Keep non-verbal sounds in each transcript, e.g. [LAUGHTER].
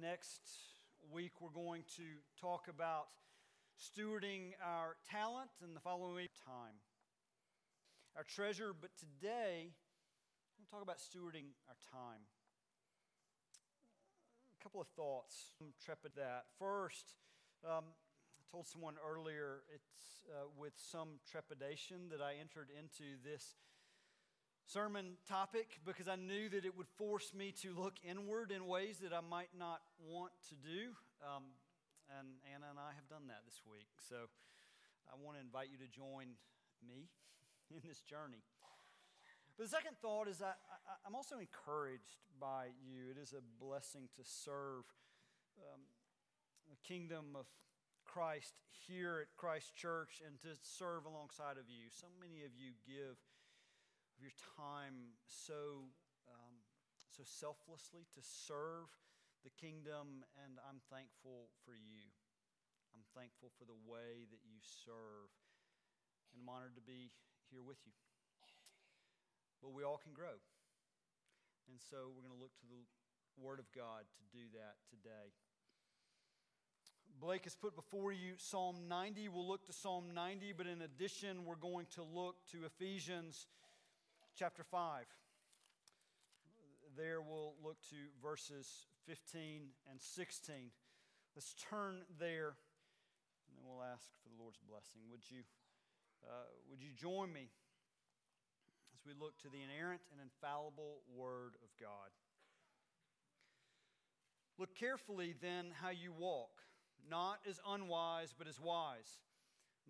next week we're going to talk about stewarding our talent, and the following week, time. Our treasure, but today, we'll talk about stewarding our time. A couple of thoughts. Trepid that. First, um, I told someone earlier it's uh, with some trepidation that I entered into this sermon topic because I knew that it would force me to look inward in ways that I might not want to do. Um, and Anna and I have done that this week. So I want to invite you to join me [LAUGHS] in this journey. But the second thought is that I, am also encouraged by you. It is a blessing to serve um, the kingdom of Christ here at Christ Church and to serve alongside of you. So many of you give of your time so, um, so selflessly to serve the kingdom, and I'm thankful for you. I'm thankful for the way that you serve, and I'm honored to be here with you. But we all can grow. And so we're going to look to the Word of God to do that today. Blake has put before you Psalm 90. We'll look to Psalm 90, but in addition, we're going to look to Ephesians chapter 5. There we'll look to verses 15 and 16. Let's turn there, and then we'll ask for the Lord's blessing. Would you, uh, would you join me as we look to the inerrant and infallible Word of God? Look carefully then how you walk, not as unwise, but as wise,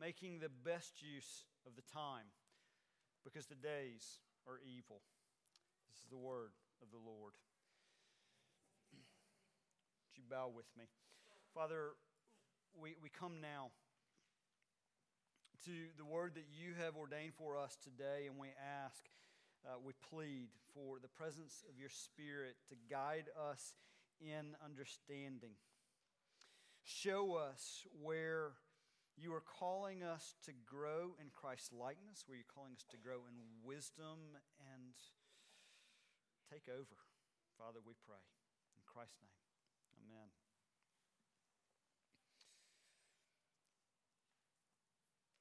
making the best use of the time, because the days or evil. This is the word of the Lord. Would you bow with me? Father, we, we come now to the word that you have ordained for us today, and we ask, uh, we plead for the presence of your Spirit to guide us in understanding. Show us where you are calling us to grow in Christ's likeness, where you're calling us to grow in wisdom and take over. Father, we pray. In Christ's name, amen.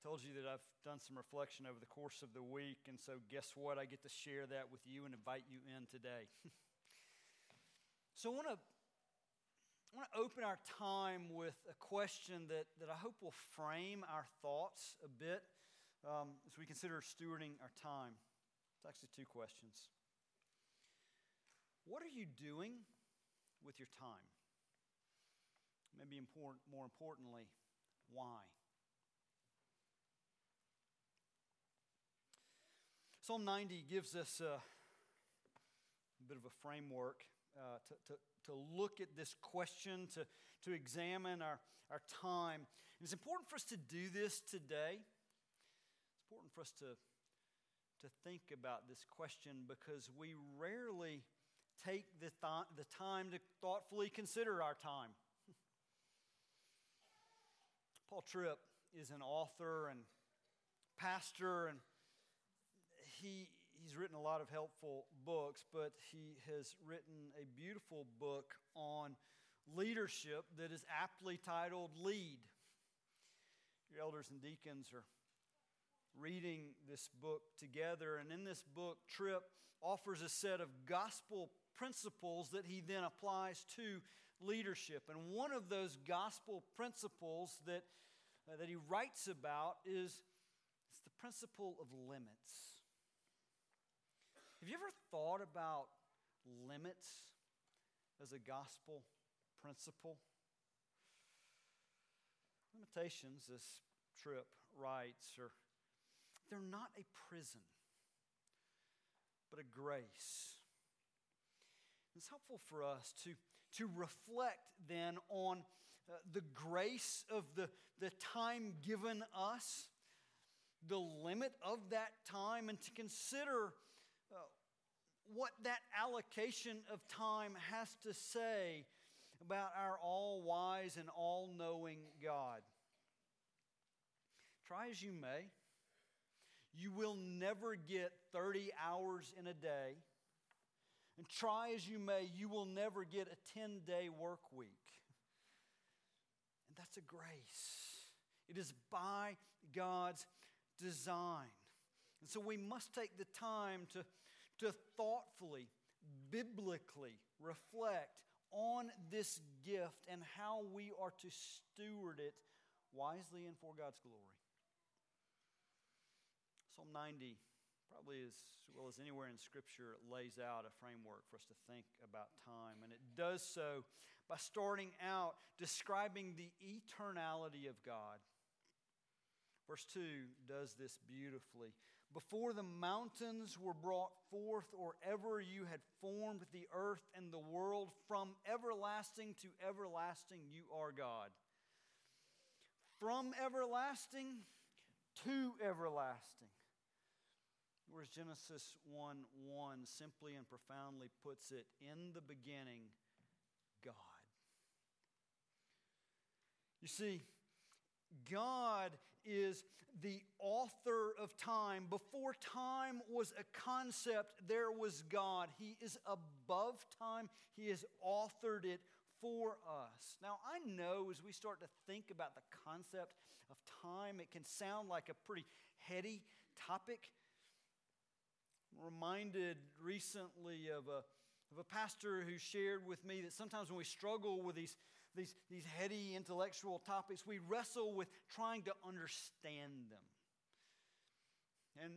told you that I've done some reflection over the course of the week, and so guess what? I get to share that with you and invite you in today. [LAUGHS] so I want to I want to open our time with a question that, that I hope will frame our thoughts a bit um, as we consider stewarding our time. It's actually two questions. What are you doing with your time? Maybe important, more importantly, why? Psalm 90 gives us a, a bit of a framework uh, to, to, to look at this question, to, to examine our, our time. And it's important for us to do this today. It's important for us to, to think about this question because we rarely take the, th- the time to thoughtfully consider our time. [LAUGHS] Paul Tripp is an author and pastor, and he he's written a lot of helpful books, but he has written a beautiful book on leadership that is aptly titled Lead. Your elders and deacons are reading this book together, and in this book, Tripp offers a set of gospel principles that he then applies to leadership. And one of those gospel principles that, uh, that he writes about is it's the principle of limits. Have you ever thought about limits as a gospel principle? Limitations, this Tripp writes, are they're not a prison, but a grace. It's helpful for us to, to reflect then on uh, the grace of the, the time given us, the limit of that time, and to consider uh, what that allocation of time has to say about our all wise and all knowing God. Try as you may, you will never get 30 hours in a day And try as you may, you will never get a 10 day work week. And that's a grace. It is by God's design. And so we must take the time to, to thoughtfully, biblically reflect on this gift and how we are to steward it wisely and for God's glory. Psalm 90 probably as well as anywhere in Scripture, lays out a framework for us to think about time. And it does so by starting out describing the eternality of God. Verse 2 does this beautifully. Before the mountains were brought forth, or ever you had formed the earth and the world, from everlasting to everlasting, you are God. From everlasting to everlasting. Whereas Genesis 1 1 simply and profoundly puts it in the beginning, God. You see, God is the author of time. Before time was a concept, there was God. He is above time, He has authored it for us. Now, I know as we start to think about the concept of time, it can sound like a pretty heady topic I'm reminded recently of a, of a pastor who shared with me that sometimes when we struggle with these, these, these heady intellectual topics, we wrestle with trying to understand them. And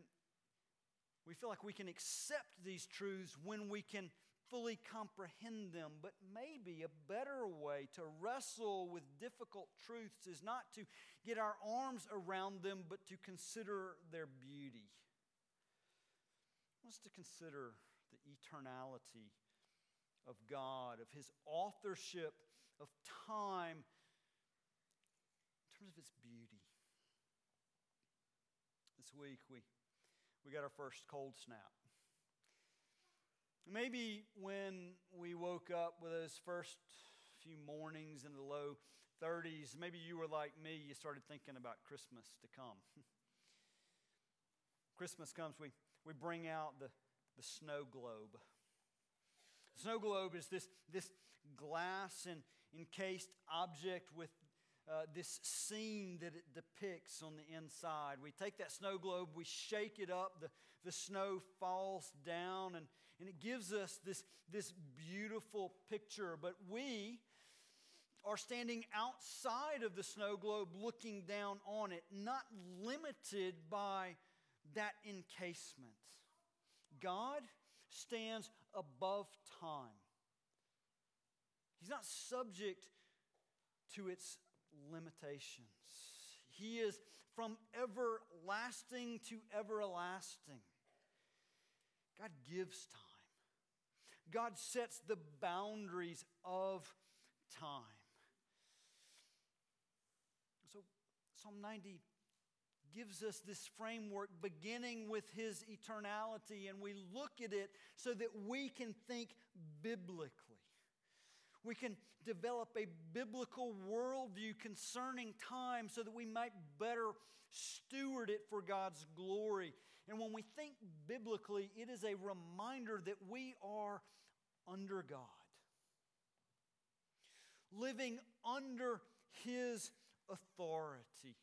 we feel like we can accept these truths when we can fully comprehend them. But maybe a better way to wrestle with difficult truths is not to get our arms around them, but to consider their beauty us to consider the eternality of God, of His authorship of time in terms of its beauty. This week we, we got our first cold snap. Maybe when we woke up with those first few mornings in the low 30s, maybe you were like me, you started thinking about Christmas to come. [LAUGHS] Christmas comes, we we bring out the, the snow globe. Snow globe is this, this glass and encased object with uh, this scene that it depicts on the inside. We take that snow globe, we shake it up, the, the snow falls down, and, and it gives us this, this beautiful picture. But we are standing outside of the snow globe looking down on it, not limited by that encasement. God stands above time. He's not subject to its limitations. He is from everlasting to everlasting. God gives time. God sets the boundaries of time. So, Psalm 90 gives us this framework beginning with his eternality, and we look at it so that we can think biblically. We can develop a biblical worldview concerning time so that we might better steward it for God's glory. And when we think biblically, it is a reminder that we are under God, living under His authority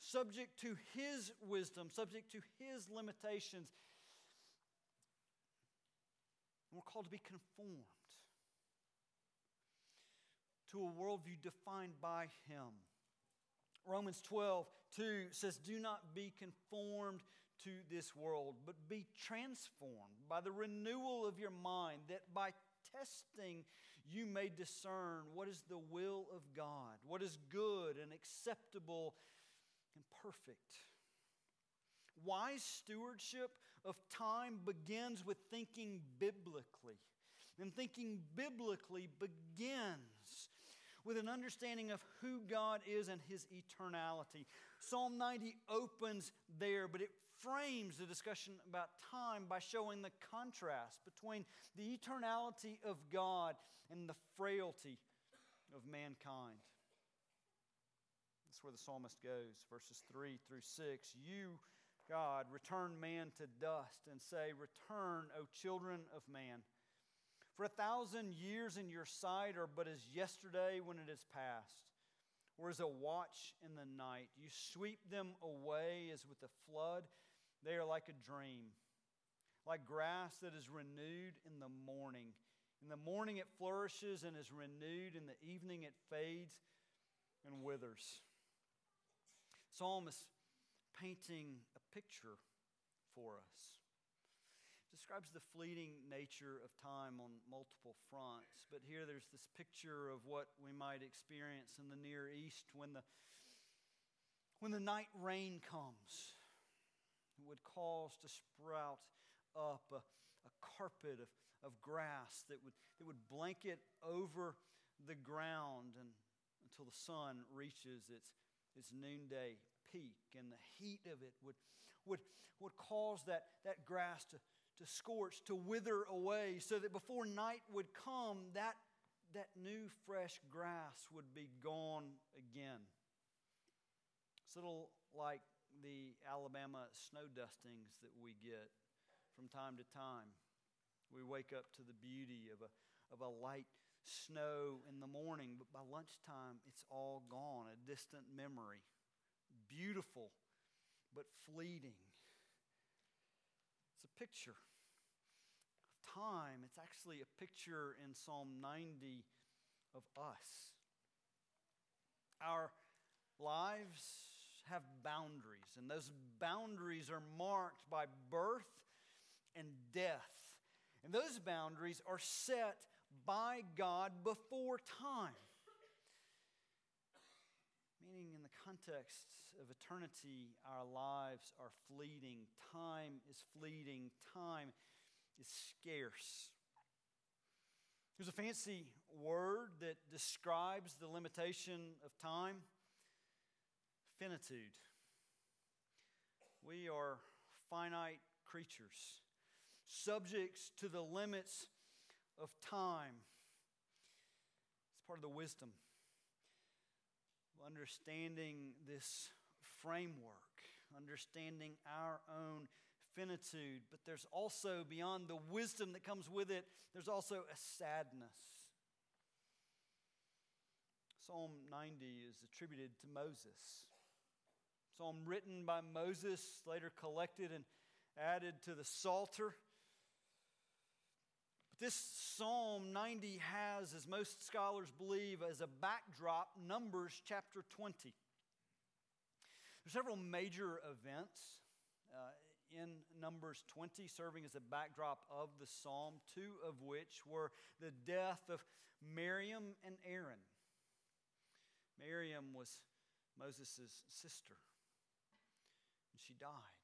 subject to His wisdom, subject to His limitations. We're called to be conformed to a worldview defined by Him. Romans 12, 2 says, Do not be conformed to this world, but be transformed by the renewal of your mind, that by testing you may discern what is the will of God, what is good and acceptable and perfect. Wise stewardship of time begins with thinking biblically. And thinking biblically begins with an understanding of who God is and his eternality. Psalm 90 opens there, but it frames the discussion about time by showing the contrast between the eternality of God and the frailty of mankind. That's where the psalmist goes, verses 3 through 6. You, God, return man to dust, and say, Return, O children of man. For a thousand years in your sight are but as yesterday when it is past, or as a watch in the night. You sweep them away as with a flood. They are like a dream, like grass that is renewed in the morning. In the morning it flourishes and is renewed, in the evening it fades and withers. Psalm is painting a picture for us. Describes the fleeting nature of time on multiple fronts, but here there's this picture of what we might experience in the Near East when the when the night rain comes. It would cause to sprout up a, a carpet of of grass that would, that would blanket over the ground and, until the sun reaches its, its noonday peak. And the heat of it would, would, would cause that, that grass to, to scorch, to wither away, so that before night would come, that, that new fresh grass would be gone again. It's a little like the Alabama snow dustings that we get from time to time. We wake up to the beauty of a, of a light snow in the morning, but by lunchtime, it's all gone, a distant memory. Beautiful, but fleeting. It's a picture of time. It's actually a picture in Psalm 90 of us. Our lives have boundaries, and those boundaries are marked by birth and death. And those boundaries are set by God before time. Meaning, in the context of eternity, our lives are fleeting. Time is fleeting. Time is scarce. There's a fancy word that describes the limitation of time finitude. We are finite creatures subjects to the limits of time. It's part of the wisdom understanding this framework, understanding our own finitude. But there's also, beyond the wisdom that comes with it, there's also a sadness. Psalm 90 is attributed to Moses. Psalm written by Moses, later collected and added to the Psalter. This Psalm 90 has, as most scholars believe, as a backdrop, Numbers chapter 20. There's several major events uh, in Numbers 20 serving as a backdrop of the psalm, two of which were the death of Miriam and Aaron. Miriam was Moses' sister, and she died.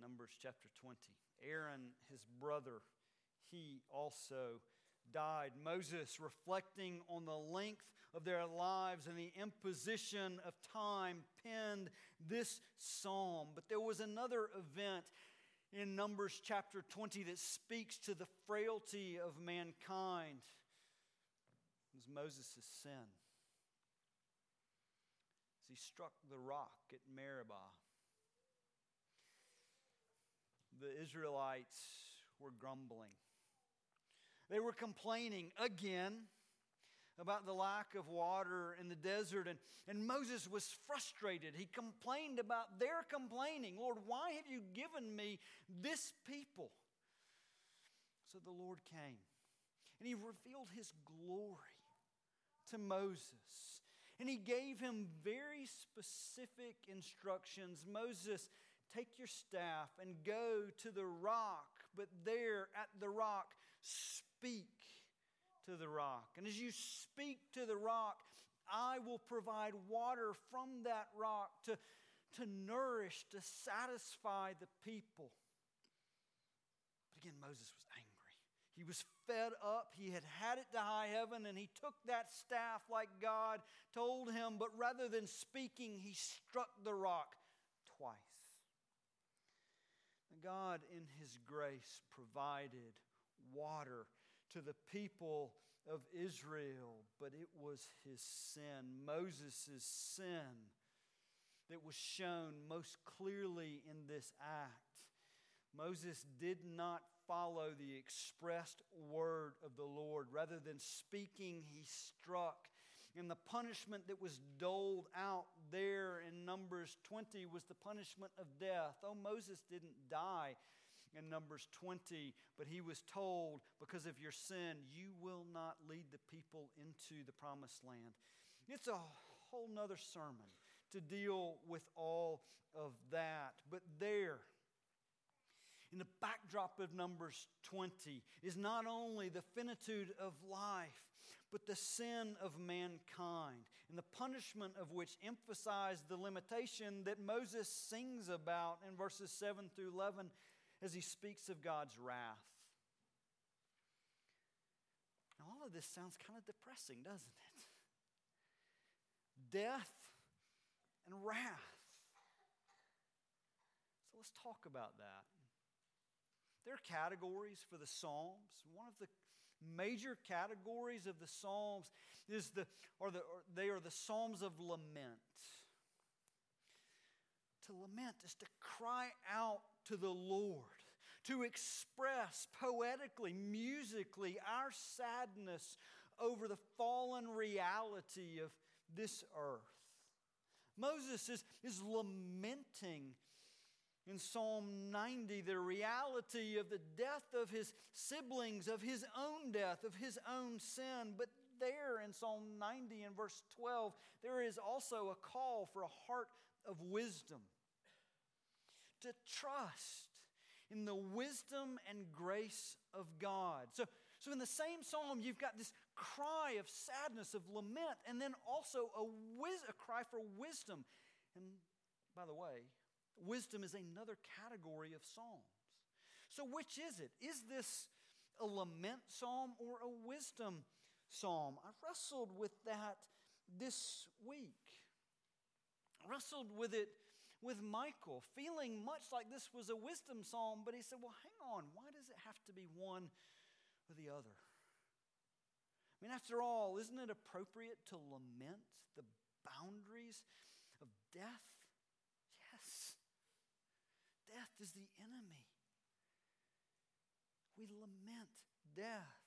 Numbers chapter 20. Aaron, his brother, he also died. Moses, reflecting on the length of their lives and the imposition of time, penned this psalm. But there was another event in Numbers chapter 20 that speaks to the frailty of mankind. It was Moses' sin. As he struck the rock at Meribah, the Israelites were grumbling. They were complaining again about the lack of water in the desert, and, and Moses was frustrated. He complained about their complaining. Lord, why have you given me this people? So the Lord came, and he revealed his glory to Moses. And he gave him very specific instructions. Moses, take your staff and go to the rock, but there at the rock, speak to the rock. And as you speak to the rock, I will provide water from that rock to, to nourish, to satisfy the people. But again, Moses was angry. He was fed up. He had had it to high heaven, and he took that staff like God told him, but rather than speaking, he struck the rock twice. God, in his grace, provided water to the people of Israel, but it was his sin, Moses' sin, that was shown most clearly in this act. Moses did not follow the expressed word of the Lord. Rather than speaking, he struck. And the punishment that was doled out there in Numbers 20 was the punishment of death. Oh, Moses didn't die in Numbers 20, but he was told, because of your sin, you will not lead the people into the promised land. It's a whole nother sermon to deal with all of that. But there, in the backdrop of Numbers 20, is not only the finitude of life, but the sin of mankind, and the punishment of which emphasized the limitation that Moses sings about in verses 7 through 11 as he speaks of God's wrath. Now, all of this sounds kind of depressing, doesn't it? Death and wrath. So let's talk about that. There are categories for the Psalms. One of the major categories of the Psalms is the, or the, or they are the Psalms of lament. To lament is to cry out to the Lord, to express poetically, musically our sadness over the fallen reality of this earth. Moses is, is lamenting in Psalm 90 the reality of the death of his siblings, of his own death, of his own sin. But there in Psalm 90 and verse 12, there is also a call for a heart of wisdom to trust in the wisdom and grace of God. So, so in the same psalm, you've got this cry of sadness, of lament, and then also a, a cry for wisdom. And by the way, wisdom is another category of psalms. So, which is it? Is this a lament psalm or a wisdom psalm? I wrestled with that this week. I wrestled with it with Michael, feeling much like this was a wisdom psalm, but he said, Well, hang on, why does it have to be one or the other? I mean, after all, isn't it appropriate to lament the boundaries of death? Yes. Death is the enemy. We lament death.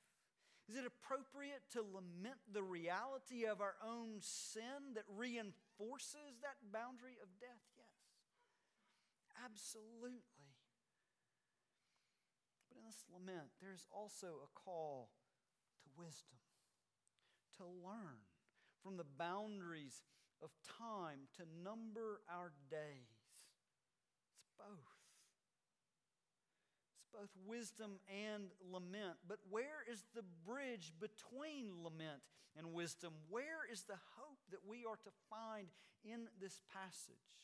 Is it appropriate to lament the reality of our own sin that reinforces that boundary of death? Absolutely. But in this lament, there's also a call to wisdom, to learn from the boundaries of time, to number our days. It's both It's both wisdom and lament. But where is the bridge between lament and wisdom? Where is the hope that we are to find in this passage?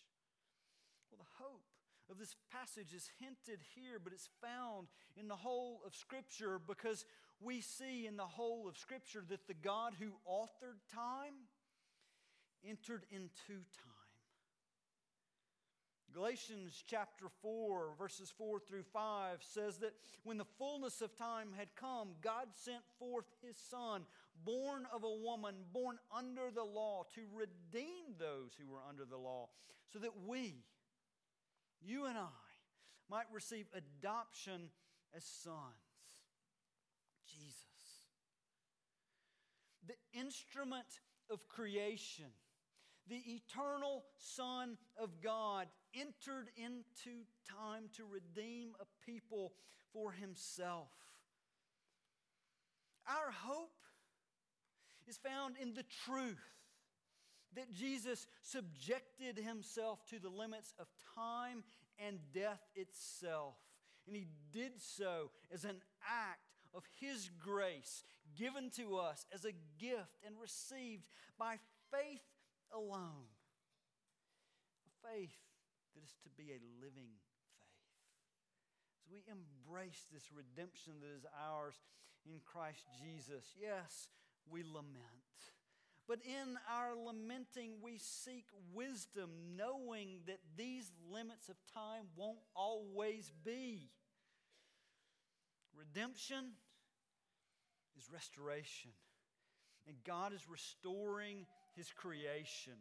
Well, the hope of this passage is hinted here, but it's found in the whole of Scripture because we see in the whole of Scripture that the God who authored time entered into time. Galatians chapter 4, verses 4 through 5 says that when the fullness of time had come, God sent forth his Son, born of a woman, born under the law, to redeem those who were under the law, so that we, you and I, might receive adoption as sons. Jesus. The instrument of creation the eternal Son of God entered into time to redeem a people for himself. Our hope is found in the truth that Jesus subjected himself to the limits of time and death itself. And he did so as an act of his grace given to us as a gift and received by faith alone. A faith that is to be a living faith. As we embrace this redemption that is ours in Christ Jesus, yes, we lament. But in our lamenting, we seek wisdom, knowing that these limits of time won't always be. Redemption is restoration. And God is restoring his creation.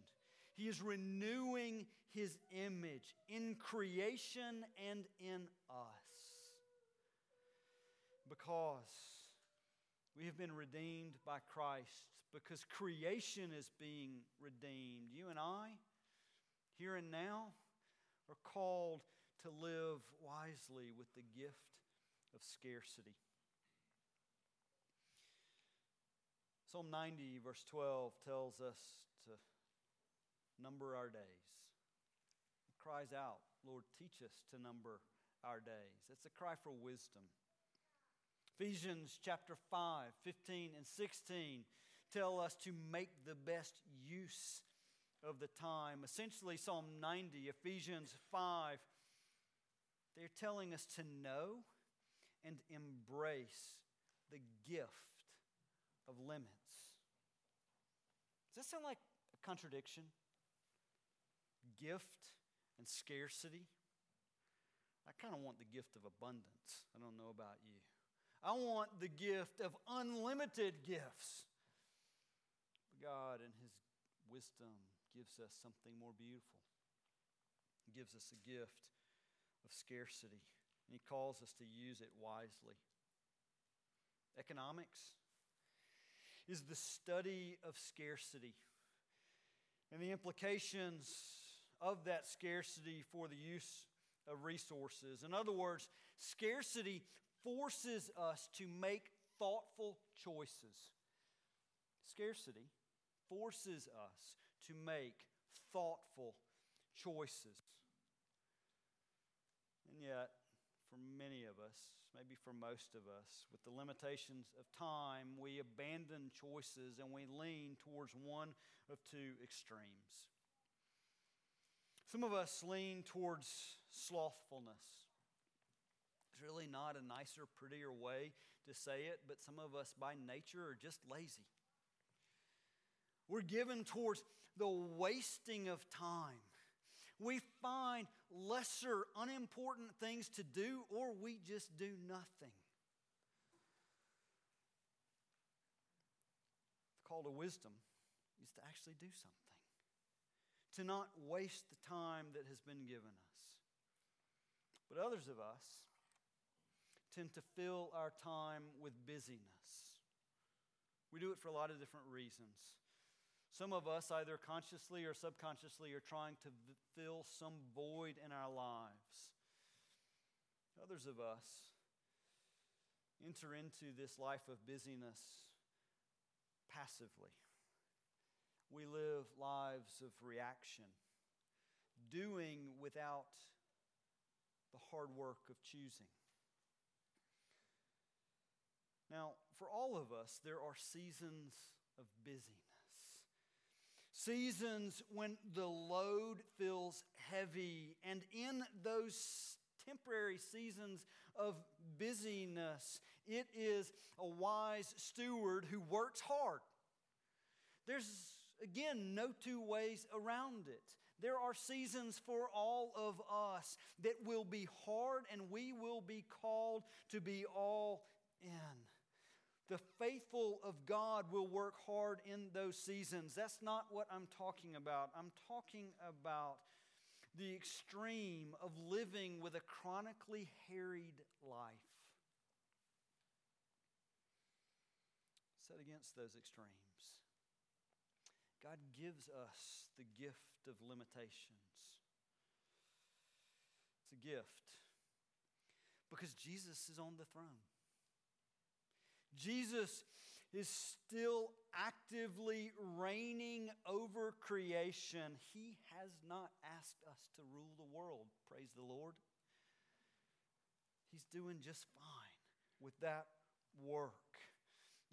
He is renewing His image in creation and in us. Because we have been redeemed by Christ, because creation is being redeemed. You and I, here and now, are called to live wisely with the gift of scarcity. Psalm 90, verse 12, tells us to number our days. It cries out, Lord, teach us to number our days. It's a cry for wisdom. Ephesians chapter 5, 15 and 16 tell us to make the best use of the time. Essentially, Psalm 90, Ephesians 5, they're telling us to know and embrace the gift of limits. Does that sound like a contradiction? Gift and scarcity? I kind of want the gift of abundance. I don't know about you. I want the gift of unlimited gifts. But God, in His wisdom, gives us something more beautiful. He gives us a gift of scarcity, and He calls us to use it wisely. Economics is the study of scarcity and the implications of that scarcity for the use of resources. In other words, scarcity forces us to make thoughtful choices. Scarcity forces us to make thoughtful choices. And yet, for many of us, maybe for most of us, with the limitations of time, we abandon choices and we lean towards one of two extremes. Some of us lean towards slothfulness. Really not a nicer, prettier way to say it, but some of us by nature are just lazy. We're given towards the wasting of time we find lesser, unimportant things to do, or we just do nothing. The call to wisdom is to actually do something, to not waste the time that has been given us. But others of us tend to fill our time with busyness. We do it for a lot of different reasons. Some of us, either consciously or subconsciously, are trying to fill some void in our lives. Others of us enter into this life of busyness passively. We live lives of reaction, doing without the hard work of choosing. Now, for all of us, there are seasons of busyness. Seasons when the load feels heavy, and in those temporary seasons of busyness, it is a wise steward who works hard. There's, again, no two ways around it. There are seasons for all of us that will be hard, and we will be called to be all in. The faithful of God will work hard in those seasons. That's not what I'm talking about. I'm talking about the extreme of living with a chronically harried life. Set against those extremes. God gives us the gift of limitations. It's a gift because Jesus is on the throne. Jesus is still actively reigning over creation. He has not asked us to rule the world. Praise the Lord. He's doing just fine with that work.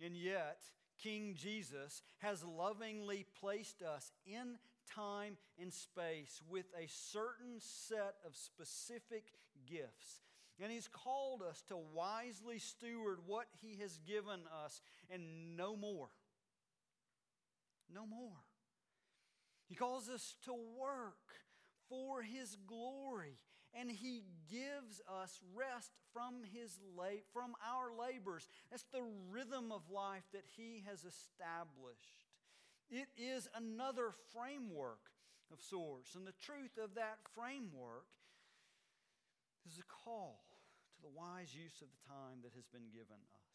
And yet, King Jesus has lovingly placed us in time and space with a certain set of specific gifts and He's called us to wisely steward what He has given us and no more. No more. He calls us to work for His glory, and He gives us rest from, his la- from our labors. That's the rhythm of life that He has established. It is another framework of sorts. And the truth of that framework is a call to the wise use of the time that has been given us.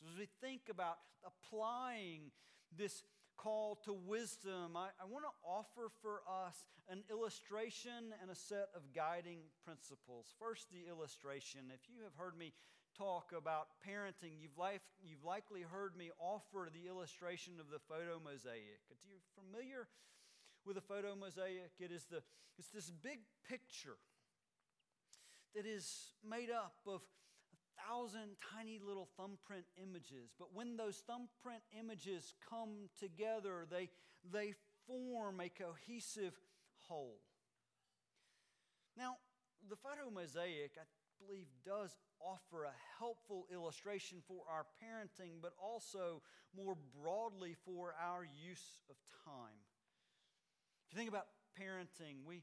So, as we think about applying this call to wisdom, I, I want to offer for us an illustration and a set of guiding principles. First, the illustration. If you have heard me talk about parenting, you've, life, you've likely heard me offer the illustration of the photo mosaic. Are you familiar with a photo mosaic? It is the, it's this big picture that is made up of a thousand tiny little thumbprint images. But when those thumbprint images come together, they, they form a cohesive whole. Now, the photo mosaic, I believe, does offer a helpful illustration for our parenting, but also more broadly for our use of time. If you think about parenting, we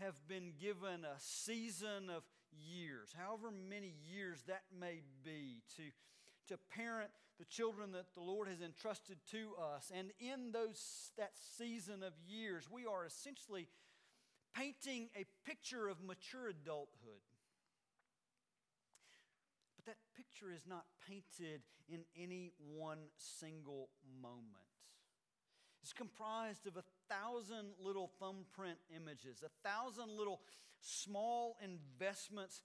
have been given a season of years, however many years that may be, to, to parent the children that the Lord has entrusted to us. And in those, that season of years, we are essentially painting a picture of mature adulthood. But that picture is not painted in any one single moment. It's comprised of a thousand little thumbprint images, a thousand little small investments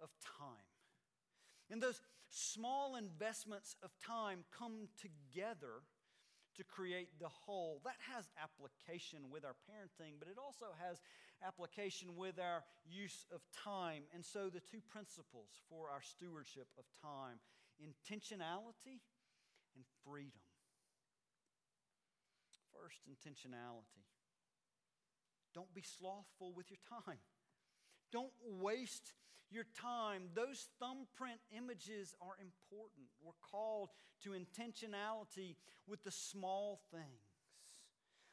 of time. And those small investments of time come together to create the whole. That has application with our parenting, but it also has application with our use of time. And so, the two principles for our stewardship of time intentionality and freedom. First, intentionality. Don't be slothful with your time. Don't waste your time. Those thumbprint images are important. We're called to intentionality with the small things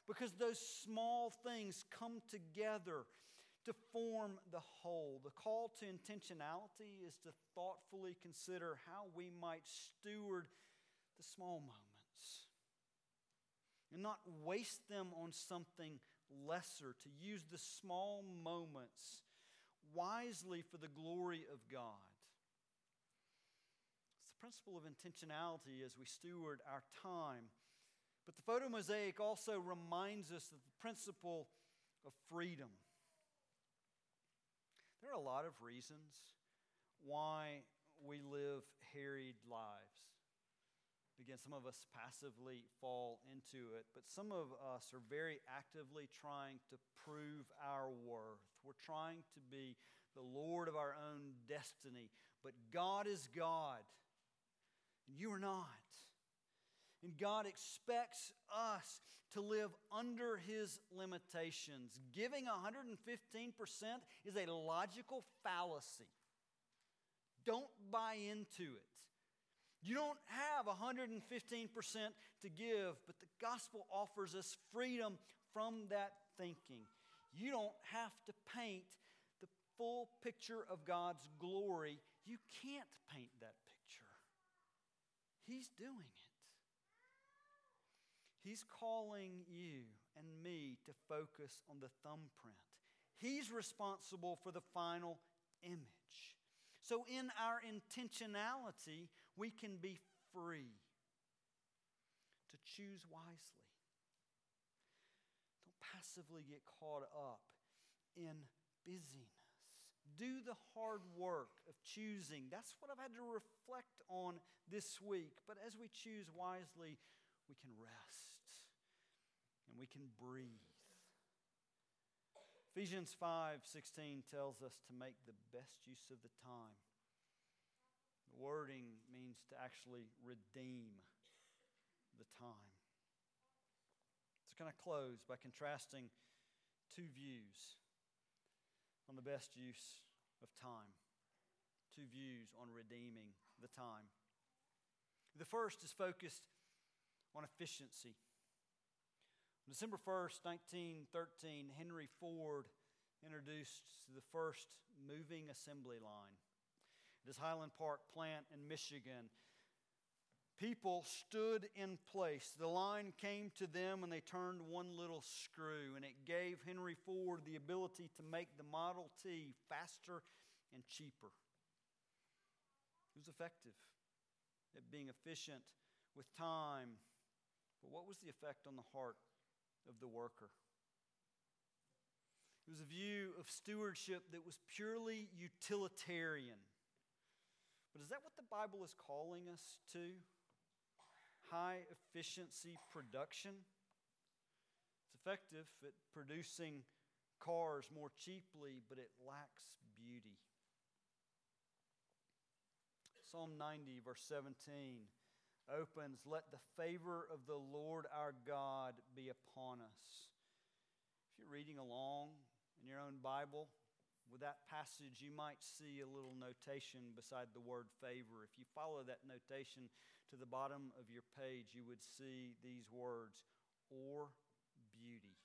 because those small things come together to form the whole. The call to intentionality is to thoughtfully consider how we might steward the small moments and not waste them on something lesser, to use the small moments wisely for the glory of God. It's the principle of intentionality as we steward our time. But the photo mosaic also reminds us of the principle of freedom. There are a lot of reasons why we live harried lives. Again, some of us passively fall into it, but some of us are very actively trying to prove our worth. We're trying to be the Lord of our own destiny, but God is God, and you are not. And God expects us to live under His limitations. Giving 115% is a logical fallacy. Don't buy into it. You don't have 115% to give, but the gospel offers us freedom from that thinking. You don't have to paint the full picture of God's glory. You can't paint that picture. He's doing it. He's calling you and me to focus on the thumbprint. He's responsible for the final image. So, in our intentionality, we can be free to choose wisely. Don't passively get caught up in busyness. Do the hard work of choosing. That's what I've had to reflect on this week. But as we choose wisely, we can rest and we can breathe. Ephesians 5:16 tells us to make the best use of the time. Wording means to actually redeem the time. So going to close by contrasting two views on the best use of time. Two views on redeeming the time. The first is focused on efficiency. December 1st, 1913, Henry Ford introduced the first moving assembly line. His Highland Park plant in Michigan, people stood in place. The line came to them and they turned one little screw, and it gave Henry Ford the ability to make the Model T faster and cheaper. It was effective at being efficient with time. But what was the effect on the heart of the worker? It was a view of stewardship that was purely utilitarian. But is that what the Bible is calling us to? High efficiency production? It's effective at producing cars more cheaply, but it lacks beauty. Psalm 90, verse 17 opens Let the favor of the Lord our God be upon us. If you're reading along in your own Bible, with that passage, you might see a little notation beside the word favor. If you follow that notation to the bottom of your page, you would see these words or beauty.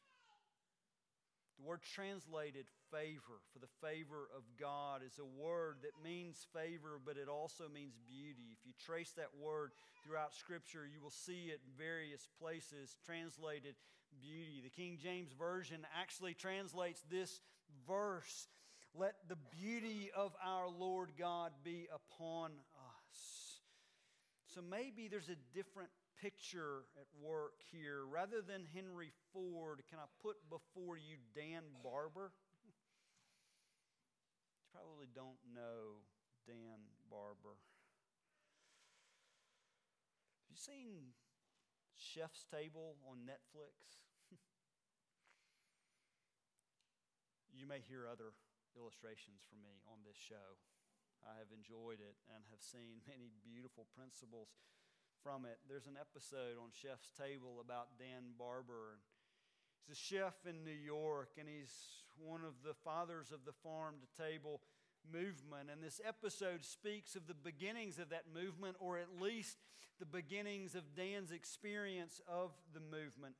The word translated favor, for the favor of God, is a word that means favor, but it also means beauty. If you trace that word throughout Scripture, you will see it in various places translated beauty. The King James Version actually translates this verse let the beauty of our Lord God be upon us. So maybe there's a different picture at work here. Rather than Henry Ford, can I put before you Dan Barber? you probably don't know Dan Barber. Have you seen Chef's Table on Netflix? [LAUGHS] you may hear other illustrations for me on this show. I have enjoyed it and have seen [LAUGHS] many beautiful principles from it. There's an episode on Chef's Table about Dan Barber. He's a chef in New York, and he's one of the fathers of the farm to table movement. And this episode speaks of the beginnings of that movement, or at least the beginnings of Dan's experience of the movement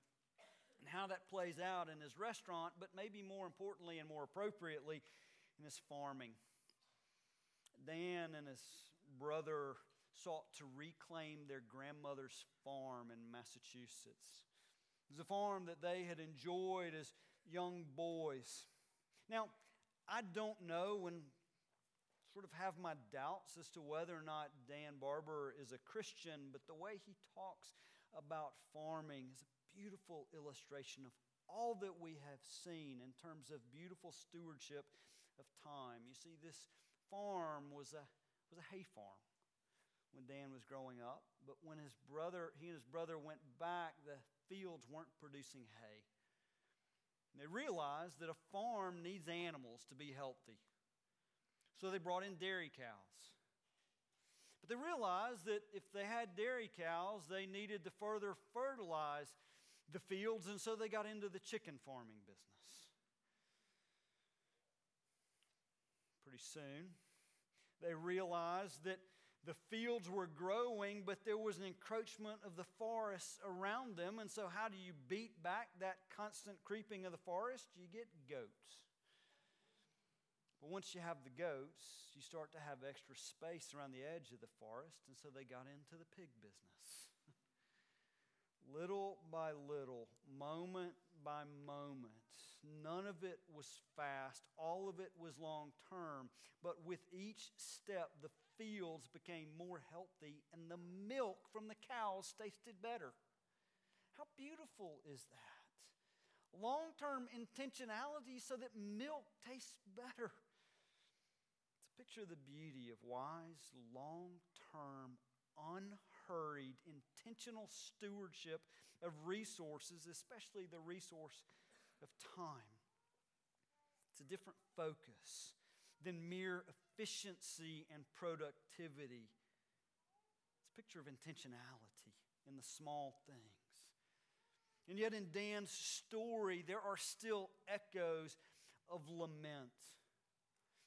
and how that plays out in his restaurant, but maybe more importantly and more appropriately, in his farming. Dan and his brother sought to reclaim their grandmother's farm in Massachusetts. It was a farm that they had enjoyed as young boys. Now, I don't know and sort of have my doubts as to whether or not Dan Barber is a Christian, but the way he talks about farming is a beautiful illustration of all that we have seen in terms of beautiful stewardship of time. You see, this farm was a, was a hay farm when Dan was growing up, but when his brother, he and his brother went back, the fields weren't producing hay. And they realized that a farm needs animals to be healthy. So they brought in dairy cows. But they realized that if they had dairy cows, they needed to further fertilize the fields, and so they got into the chicken farming business. Pretty soon, they realized that the fields were growing, but there was an encroachment of the forests around them. And so, how do you beat back that constant creeping of the forest? You get goats. But once you have the goats, you start to have extra space around the edge of the forest, and so they got into the pig business [LAUGHS] little by little, moment by moment. None of it was fast, all of it was long term. But with each step, the fields became more healthy and the milk from the cows tasted better. How beautiful is that? Long term intentionality so that milk tastes better. It's a picture of the beauty of wise, long term, unhurried intentional stewardship of resources, especially the resource of time. It's a different focus than mere efficiency and productivity. It's a picture of intentionality in the small things. And yet, in Dan's story, there are still echoes of lament.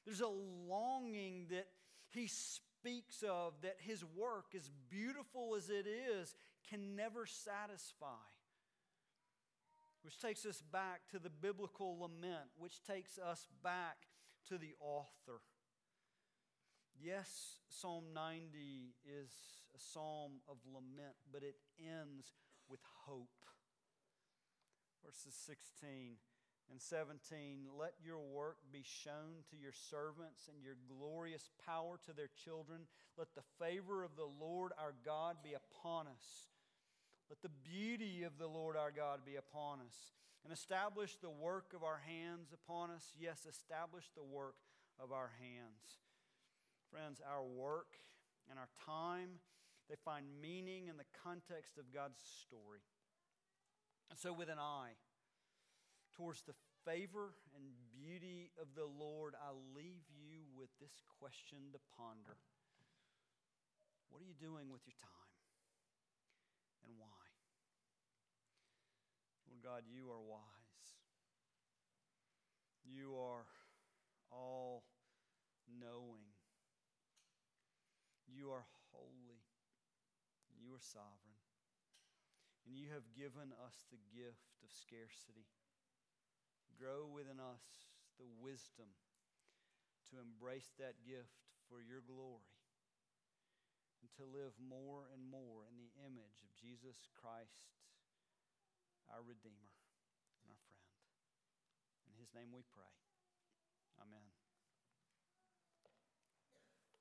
There's a longing that he speaks of that his work, as beautiful as it is, can never satisfy. Which takes us back to the biblical lament, which takes us back to the author. Yes, Psalm 90 is a psalm of lament, but it ends with hope. Verses 16 and 17 Let your work be shown to your servants and your glorious power to their children. Let the favor of the Lord our God be upon us. Let the beauty of the Lord our God be upon us. And establish the work of our hands upon us. Yes, establish the work of our hands. Friends, our work and our time, they find meaning in the context of God's story. And so, with an eye, towards the favor and beauty of the Lord, I leave you with this question to ponder What are you doing with your time? And why? Lord God, you are wise. You are all knowing. You are holy. You are sovereign. And you have given us the gift of scarcity grow within us the wisdom to embrace that gift for your glory and to live more and more in the image of Jesus Christ, our Redeemer and our friend. In his name we pray. Amen.